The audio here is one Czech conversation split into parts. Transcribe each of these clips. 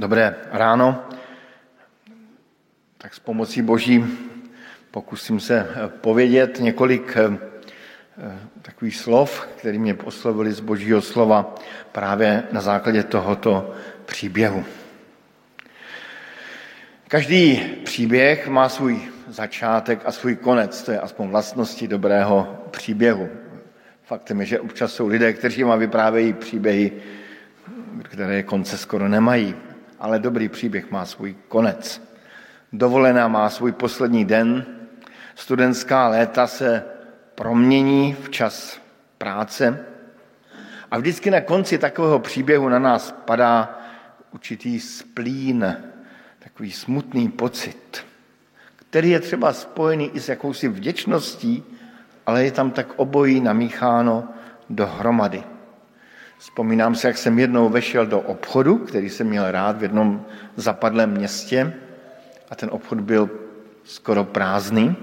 Dobré ráno. Tak s pomocí Boží pokusím se povědět několik eh, takových slov, které mě poslovili z Božího slova právě na základě tohoto příběhu. Každý příběh má svůj začátek a svůj konec. To je aspoň vlastnosti dobrého příběhu. Faktem je, že občas jsou lidé, kteří vám vyprávějí příběhy, které konce skoro nemají ale dobrý příběh má svůj konec. Dovolená má svůj poslední den, studentská léta se promění v čas práce a vždycky na konci takového příběhu na nás padá určitý splín, takový smutný pocit, který je třeba spojený i s jakousi vděčností, ale je tam tak obojí namícháno dohromady. Vzpomínám se, jak jsem jednou vešel do obchodu, který jsem měl rád v jednom zapadlém městě a ten obchod byl skoro prázdný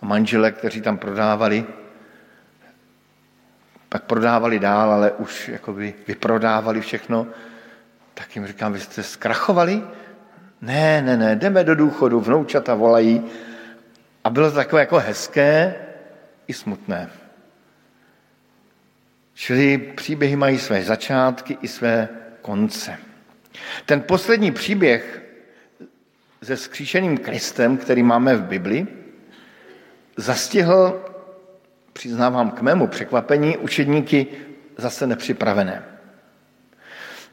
a manžele, kteří tam prodávali, pak prodávali dál, ale už jakoby vyprodávali všechno, tak jim říkám, vy jste zkrachovali? Ne, ne, ne, jdeme do důchodu, vnoučata volají. A bylo to takové jako hezké i smutné. Čili příběhy mají své začátky i své konce. Ten poslední příběh se skříšeným Kristem, který máme v Bibli, zastihl, přiznávám k mému překvapení, učedníky zase nepřipravené.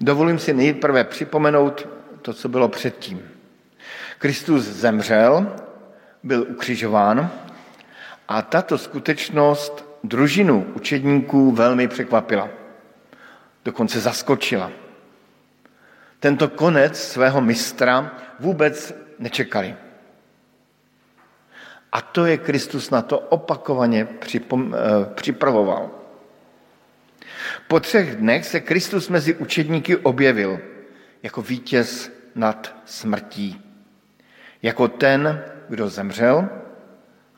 Dovolím si nejprve připomenout to, co bylo předtím. Kristus zemřel, byl ukřižován a tato skutečnost družinu učedníků velmi překvapila. Dokonce zaskočila. Tento konec svého mistra vůbec nečekali. A to je Kristus na to opakovaně eh, připravoval. Po třech dnech se Kristus mezi učedníky objevil jako vítěz nad smrtí. Jako ten, kdo zemřel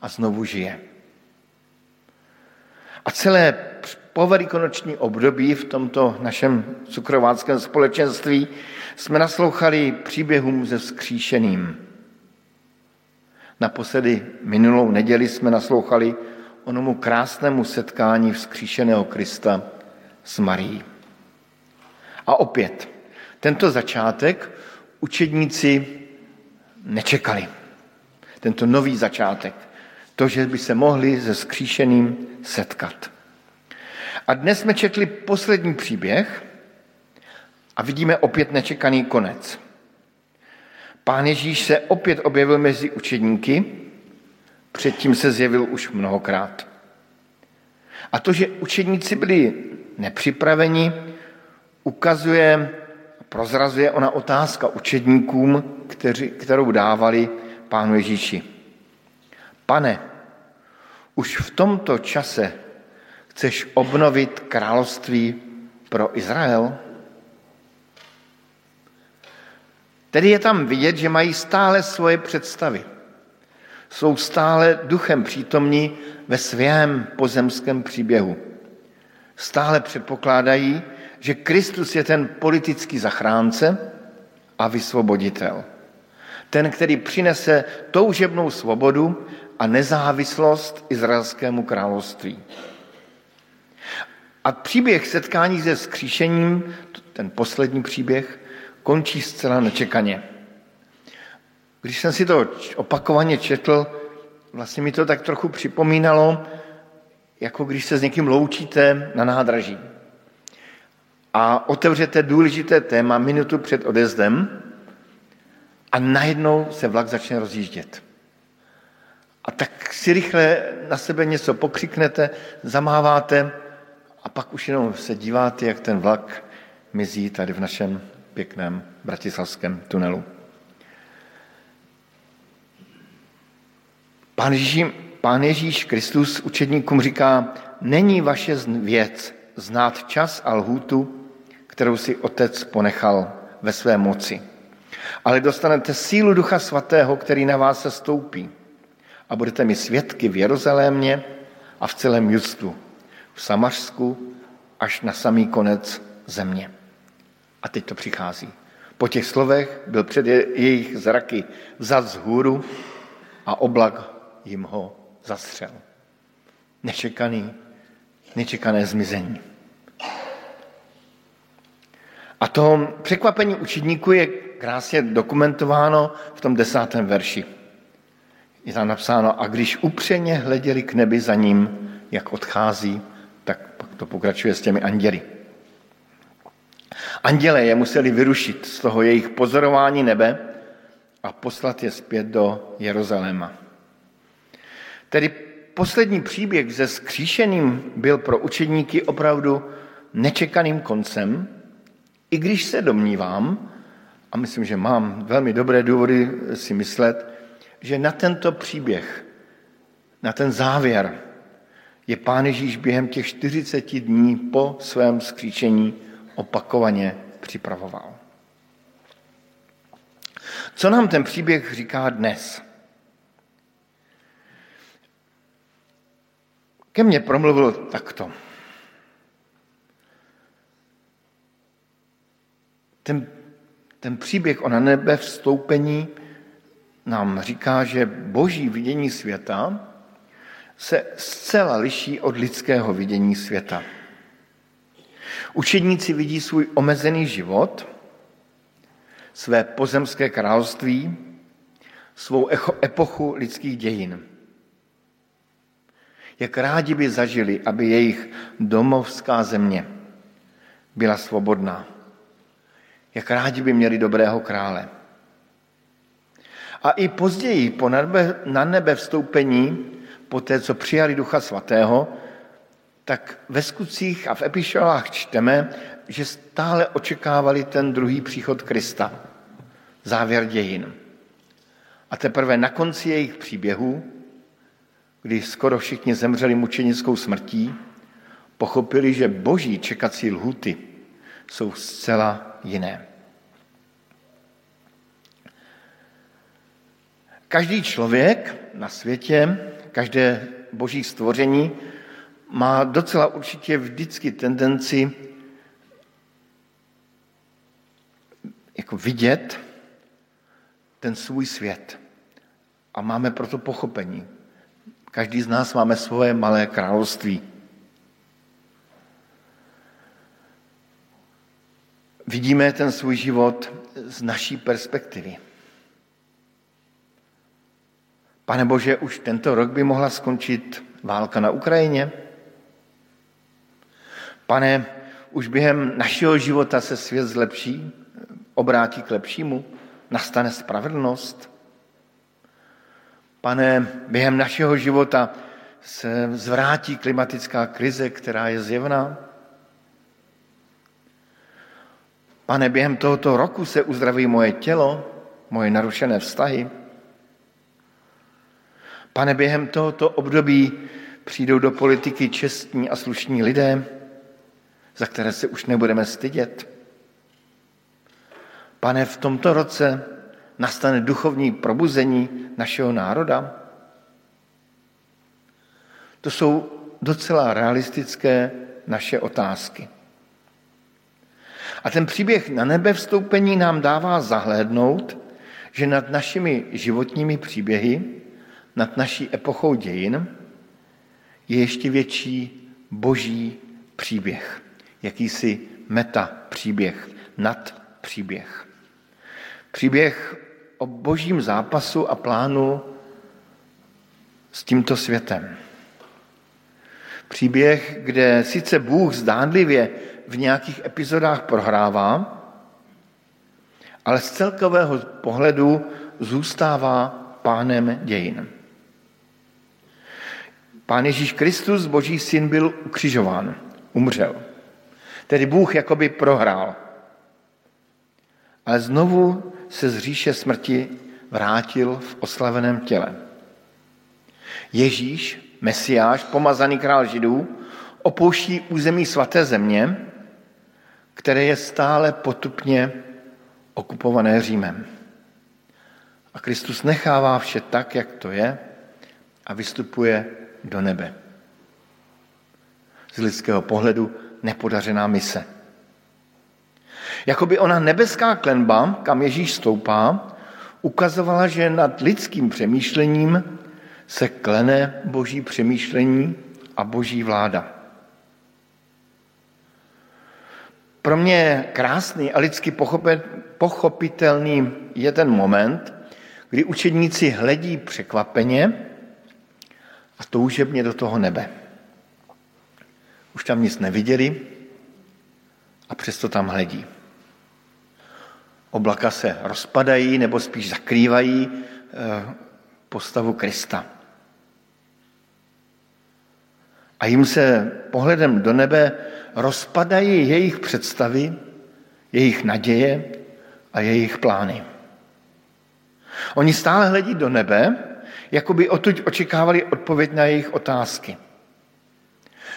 a znovu žije. A celé povelikonoční období v tomto našem cukrováckém společenství jsme naslouchali příběhům ze vzkříšeným. Naposledy minulou neděli jsme naslouchali onomu krásnému setkání vzkříšeného Krista s Marií. A opět, tento začátek učedníci nečekali. Tento nový začátek to, že by se mohli se skříšeným setkat. A dnes jsme četli poslední příběh a vidíme opět nečekaný konec. Pán Ježíš se opět objevil mezi učedníky, předtím se zjevil už mnohokrát. A to, že učedníci byli nepřipraveni, ukazuje, prozrazuje ona otázka učedníkům, kterou dávali pánu Ježíši. Pane, už v tomto čase chceš obnovit království pro Izrael? Tedy je tam vidět, že mají stále svoje představy. Jsou stále duchem přítomní ve svém pozemském příběhu. Stále předpokládají, že Kristus je ten politický zachránce a vysvoboditel. Ten, který přinese toužebnou svobodu a nezávislost izraelskému království. A příběh setkání se skříšením, ten poslední příběh, končí zcela nečekaně. Když jsem si to opakovaně četl, vlastně mi to tak trochu připomínalo, jako když se s někým loučíte na nádraží a otevřete důležité téma minutu před odezdem a najednou se vlak začne rozjíždět. A tak si rychle na sebe něco pokřiknete, zamáváte a pak už jenom se díváte, jak ten vlak mizí tady v našem pěkném bratislavském tunelu. Pán Ježíš, Pán Ježíš Kristus učedníkům říká, není vaše věc znát čas a lhůtu, kterou si Otec ponechal ve své moci. Ale dostanete sílu Ducha Svatého, který na vás se stoupí a budete mi svědky v Jeruzalémě a v celém Justu, v Samařsku až na samý konec země. A teď to přichází. Po těch slovech byl před jejich zraky vzat z hůru a oblak jim ho zastřel. Nečekaný, nečekané zmizení. A to překvapení učedníků je krásně dokumentováno v tom desátém verši. Je tam napsáno, a když upřeně hleděli k nebi za ním, jak odchází, tak pak to pokračuje s těmi anděli. Anděle je museli vyrušit z toho jejich pozorování nebe a poslat je zpět do Jeruzaléma. Tedy poslední příběh se skříšeným byl pro učedníky opravdu nečekaným koncem, i když se domnívám, a myslím, že mám velmi dobré důvody si myslet, že na tento příběh, na ten závěr je Pán Ježíš během těch 40 dní po svém skříčení opakovaně připravoval. Co nám ten příběh říká dnes? Ke mně promluvil takto. Ten, ten příběh o na nebe vstoupení nám říká, že boží vidění světa se zcela liší od lidského vidění světa. Učedníci vidí svůj omezený život, své pozemské království, svou epochu lidských dějin. Jak rádi by zažili, aby jejich domovská země byla svobodná. Jak rádi by měli dobrého krále. A i později, po na nebe vstoupení, po té, co přijali Ducha Svatého, tak ve skutcích a v epišolách čteme, že stále očekávali ten druhý příchod Krista, závěr dějin. A teprve na konci jejich příběhů, kdy skoro všichni zemřeli mučenickou smrtí, pochopili, že boží čekací lhuty jsou zcela jiné. Každý člověk na světě, každé boží stvoření má docela určitě vždycky tendenci jako vidět ten svůj svět. A máme proto pochopení. Každý z nás máme svoje malé království. Vidíme ten svůj život z naší perspektivy. Pane Bože, už tento rok by mohla skončit válka na Ukrajině? Pane, už během našeho života se svět zlepší, obrátí k lepšímu, nastane spravedlnost. Pane, během našeho života se zvrátí klimatická krize, která je zjevná. Pane, během tohoto roku se uzdraví moje tělo, moje narušené vztahy. Pane, během tohoto období přijdou do politiky čestní a slušní lidé, za které se už nebudeme stydět. Pane, v tomto roce nastane duchovní probuzení našeho národa? To jsou docela realistické naše otázky. A ten příběh na nebe vstoupení nám dává zahlédnout, že nad našimi životními příběhy, nad naší epochou dějin je ještě větší boží příběh jakýsi meta příběh, nad příběh. Příběh o božím zápasu a plánu s tímto světem. Příběh, kde sice Bůh zdánlivě v nějakých epizodách prohrává, ale z celkového pohledu zůstává pánem dějin. Pán Ježíš Kristus, boží syn, byl ukřižován, umřel. Tedy Bůh jakoby prohrál. Ale znovu se z říše smrti vrátil v oslaveném těle. Ježíš, Mesiáš, pomazaný král Židů, opouští území svaté země, které je stále potupně okupované Římem. A Kristus nechává vše tak, jak to je a vystupuje do nebe. Z lidského pohledu nepodařená mise. Jakoby ona nebeská klenba, kam Ježíš stoupá, ukazovala, že nad lidským přemýšlením se klene boží přemýšlení a boží vláda. Pro mě krásný a lidsky pochopitelný je ten moment, kdy učedníci hledí překvapeně a toužebně do toho nebe. Už tam nic neviděli a přesto tam hledí. Oblaka se rozpadají nebo spíš zakrývají eh, postavu Krista. A jim se pohledem do nebe rozpadají jejich představy, jejich naděje a jejich plány. Oni stále hledí do nebe, jako by odtud očekávali odpověď na jejich otázky.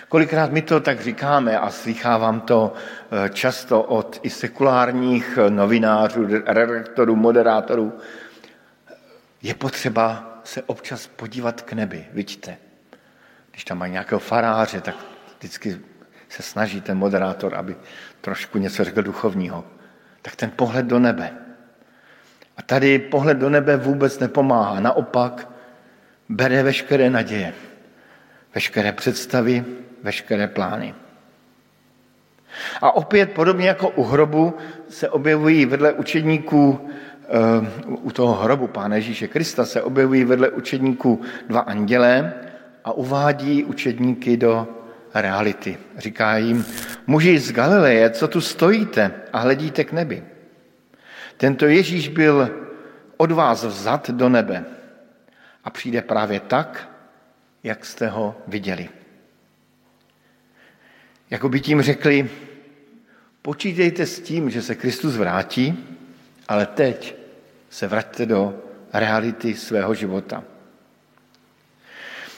Kolikrát my to tak říkáme a slychávám to eh, často od i sekulárních novinářů, redaktorů, moderátorů. Je potřeba se občas podívat k nebi, vidíte. Když tam mají nějakého faráře, tak vždycky se snaží ten moderátor, aby trošku něco řekl duchovního. Tak ten pohled do nebe. A tady pohled do nebe vůbec nepomáhá. Naopak bere veškeré naděje, veškeré představy, veškeré plány. A opět, podobně jako u hrobu, se objevují vedle učedníků, eh, u toho hrobu Pána Ježíše Krista se objevují vedle učedníků dva andělé a uvádí učedníky do reality. Říká jim, muži z Galileje, co tu stojíte a hledíte k nebi? Tento Ježíš byl od vás vzat do nebe a přijde právě tak, jak jste ho viděli. Jako by tím řekli, počítejte s tím, že se Kristus vrátí, ale teď se vraťte do reality svého života.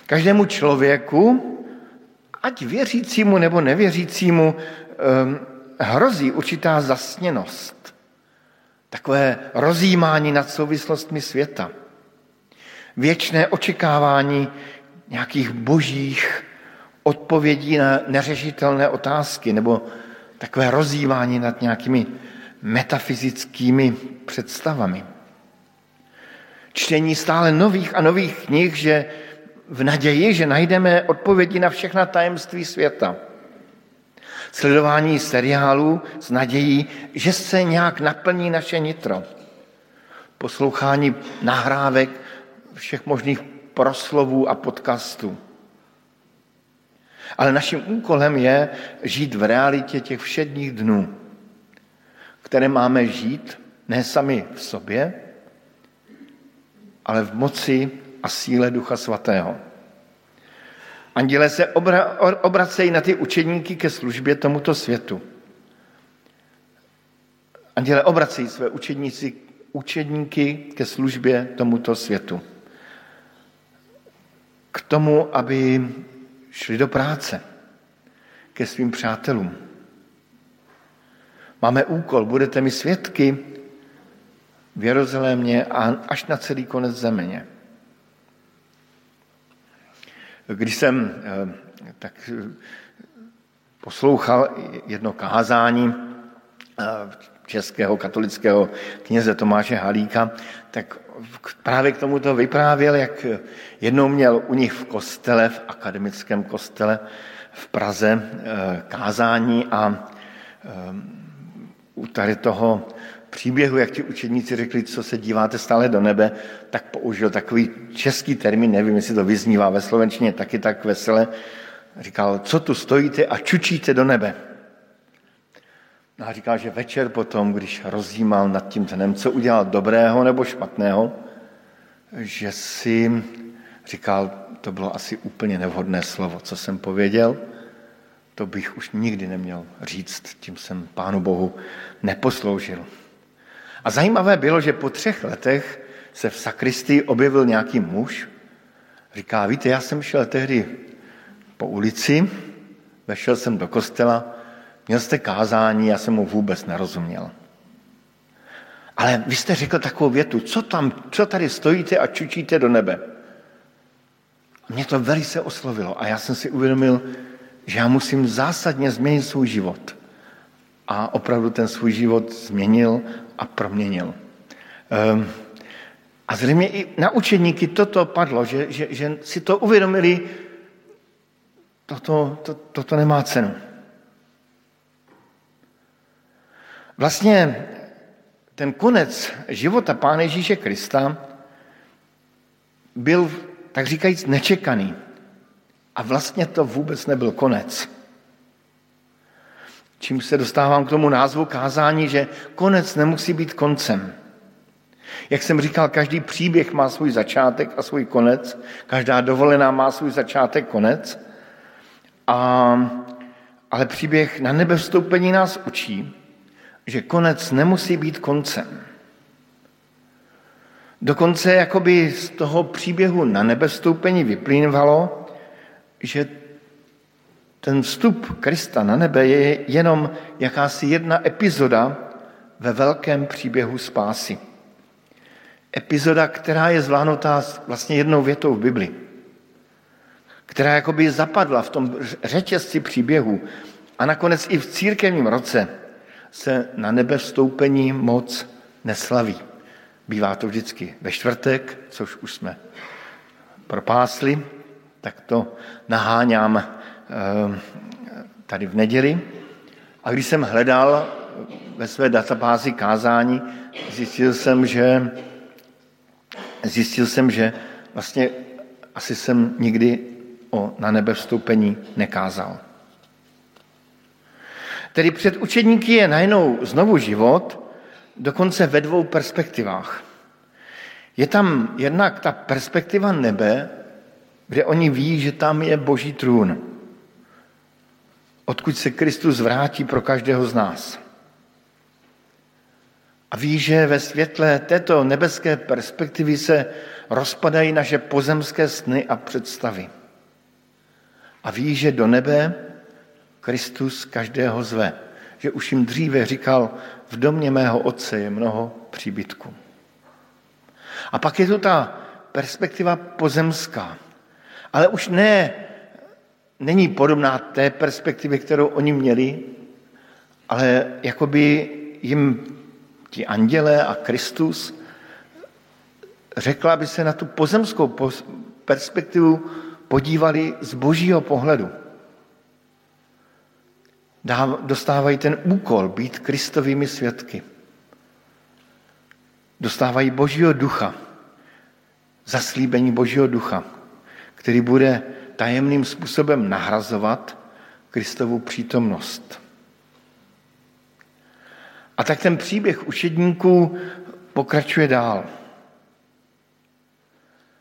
Každému člověku, ať věřícímu nebo nevěřícímu, hrozí určitá zasněnost. Takové rozjímání nad souvislostmi světa. Věčné očekávání nějakých božích odpovědí na neřešitelné otázky nebo takové rozjímání nad nějakými metafyzickými představami. Čtení stále nových a nových knih, že v naději, že najdeme odpovědi na všechna tajemství světa. Sledování seriálů s nadějí, že se nějak naplní naše nitro. Poslouchání nahrávek všech možných proslovů a podcastů. Ale naším úkolem je žít v realitě těch všedních dnů, které máme žít ne sami v sobě, ale v moci a síle Ducha Svatého. Anděle se obra, obracejí na ty učeníky ke službě tomuto světu. Anděle obracejí své učedníci, učedníky ke službě tomuto světu. K tomu, aby šli do práce ke svým přátelům. Máme úkol, budete mi svědky v Jeruzalémě a až na celý konec země. Když jsem eh, tak eh, poslouchal jedno kázání eh, českého katolického kněze Tomáše Halíka, tak právě k tomu to vyprávěl, jak jednou měl u nich v kostele, v akademickém kostele v Praze kázání a u tady toho příběhu, jak ti učedníci řekli, co se díváte stále do nebe, tak použil takový český termín, nevím, jestli to vyznívá ve slovenštině taky tak vesele. Říkal, co tu stojíte a čučíte do nebe. No a říkal, že večer potom, když rozjímal nad tím dnem, co udělal dobrého nebo špatného, že si říkal, to bylo asi úplně nevhodné slovo, co jsem pověděl, to bych už nikdy neměl říct, tím jsem Pánu Bohu neposloužil. A zajímavé bylo, že po třech letech se v sakristii objevil nějaký muž. Říká, víte, já jsem šel tehdy po ulici, vešel jsem do kostela, měl jste kázání, já jsem mu vůbec nerozuměl. Ale vy jste řekl takovou větu, co, tam, co tady stojíte a čučíte do nebe. Mě to velice oslovilo a já jsem si uvědomil, že já musím zásadně změnit svůj život a opravdu ten svůj život změnil a proměnil. Um, a zřejmě i na učeníky toto padlo, že, že, že si to uvědomili, toto, to, toto nemá cenu. Vlastně ten konec života Pána Ježíše Krista byl, tak říkajíc, nečekaný. A vlastně to vůbec nebyl konec. Čím se dostávám k tomu názvu kázání, že konec nemusí být koncem. Jak jsem říkal, každý příběh má svůj začátek a svůj konec, každá dovolená má svůj začátek, konec. A, ale příběh na nebe vstoupení nás učí, že konec nemusí být koncem. Dokonce jakoby z toho příběhu na nebe vstoupení vyplývalo, že ten vstup Krista na nebe je jenom jakási jedna epizoda ve velkém příběhu spásy. Epizoda, která je zvládnutá vlastně jednou větou v Bibli, která jakoby zapadla v tom řetězci příběhu a nakonec i v církevním roce se na nebe vstoupení moc neslaví. Bývá to vždycky ve čtvrtek, což už jsme propásli, tak to naháňám tady v neděli. A když jsem hledal ve své databázi kázání, zjistil jsem, že, zjistil jsem, že vlastně asi jsem nikdy o na nebe vstoupení nekázal. Tedy před učedníky je najednou znovu život, dokonce ve dvou perspektivách. Je tam jednak ta perspektiva nebe, kde oni ví, že tam je boží trůn, odkud se Kristus vrátí pro každého z nás. A ví, že ve světle této nebeské perspektivy se rozpadají naše pozemské sny a představy. A ví, že do nebe Kristus každého zve. Že už jim dříve říkal, v domě mého otce je mnoho příbytků. A pak je tu ta perspektiva pozemská. Ale už ne, není podobná té perspektivě, kterou oni měli, ale jakoby jim ti andělé a Kristus řekla, aby se na tu pozemskou perspektivu podívali z božího pohledu dostávají ten úkol být Kristovými svědky. Dostávají Božího ducha, zaslíbení Božího ducha, který bude tajemným způsobem nahrazovat Kristovu přítomnost. A tak ten příběh učedníků pokračuje dál.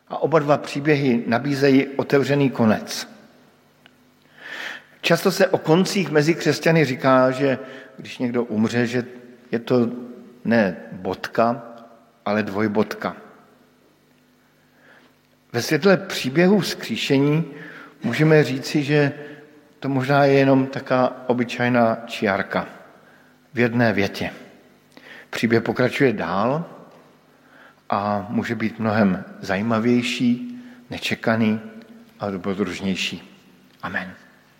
A oba dva příběhy nabízejí otevřený konec. Často se o koncích mezi křesťany říká, že když někdo umře, že je to ne bodka, ale dvojbodka. Ve světle příběhu vzkříšení můžeme říci, že to možná je jenom taká obyčejná čiarka v jedné větě. Příběh pokračuje dál a může být mnohem zajímavější, nečekaný a dobrodružnější. Amen.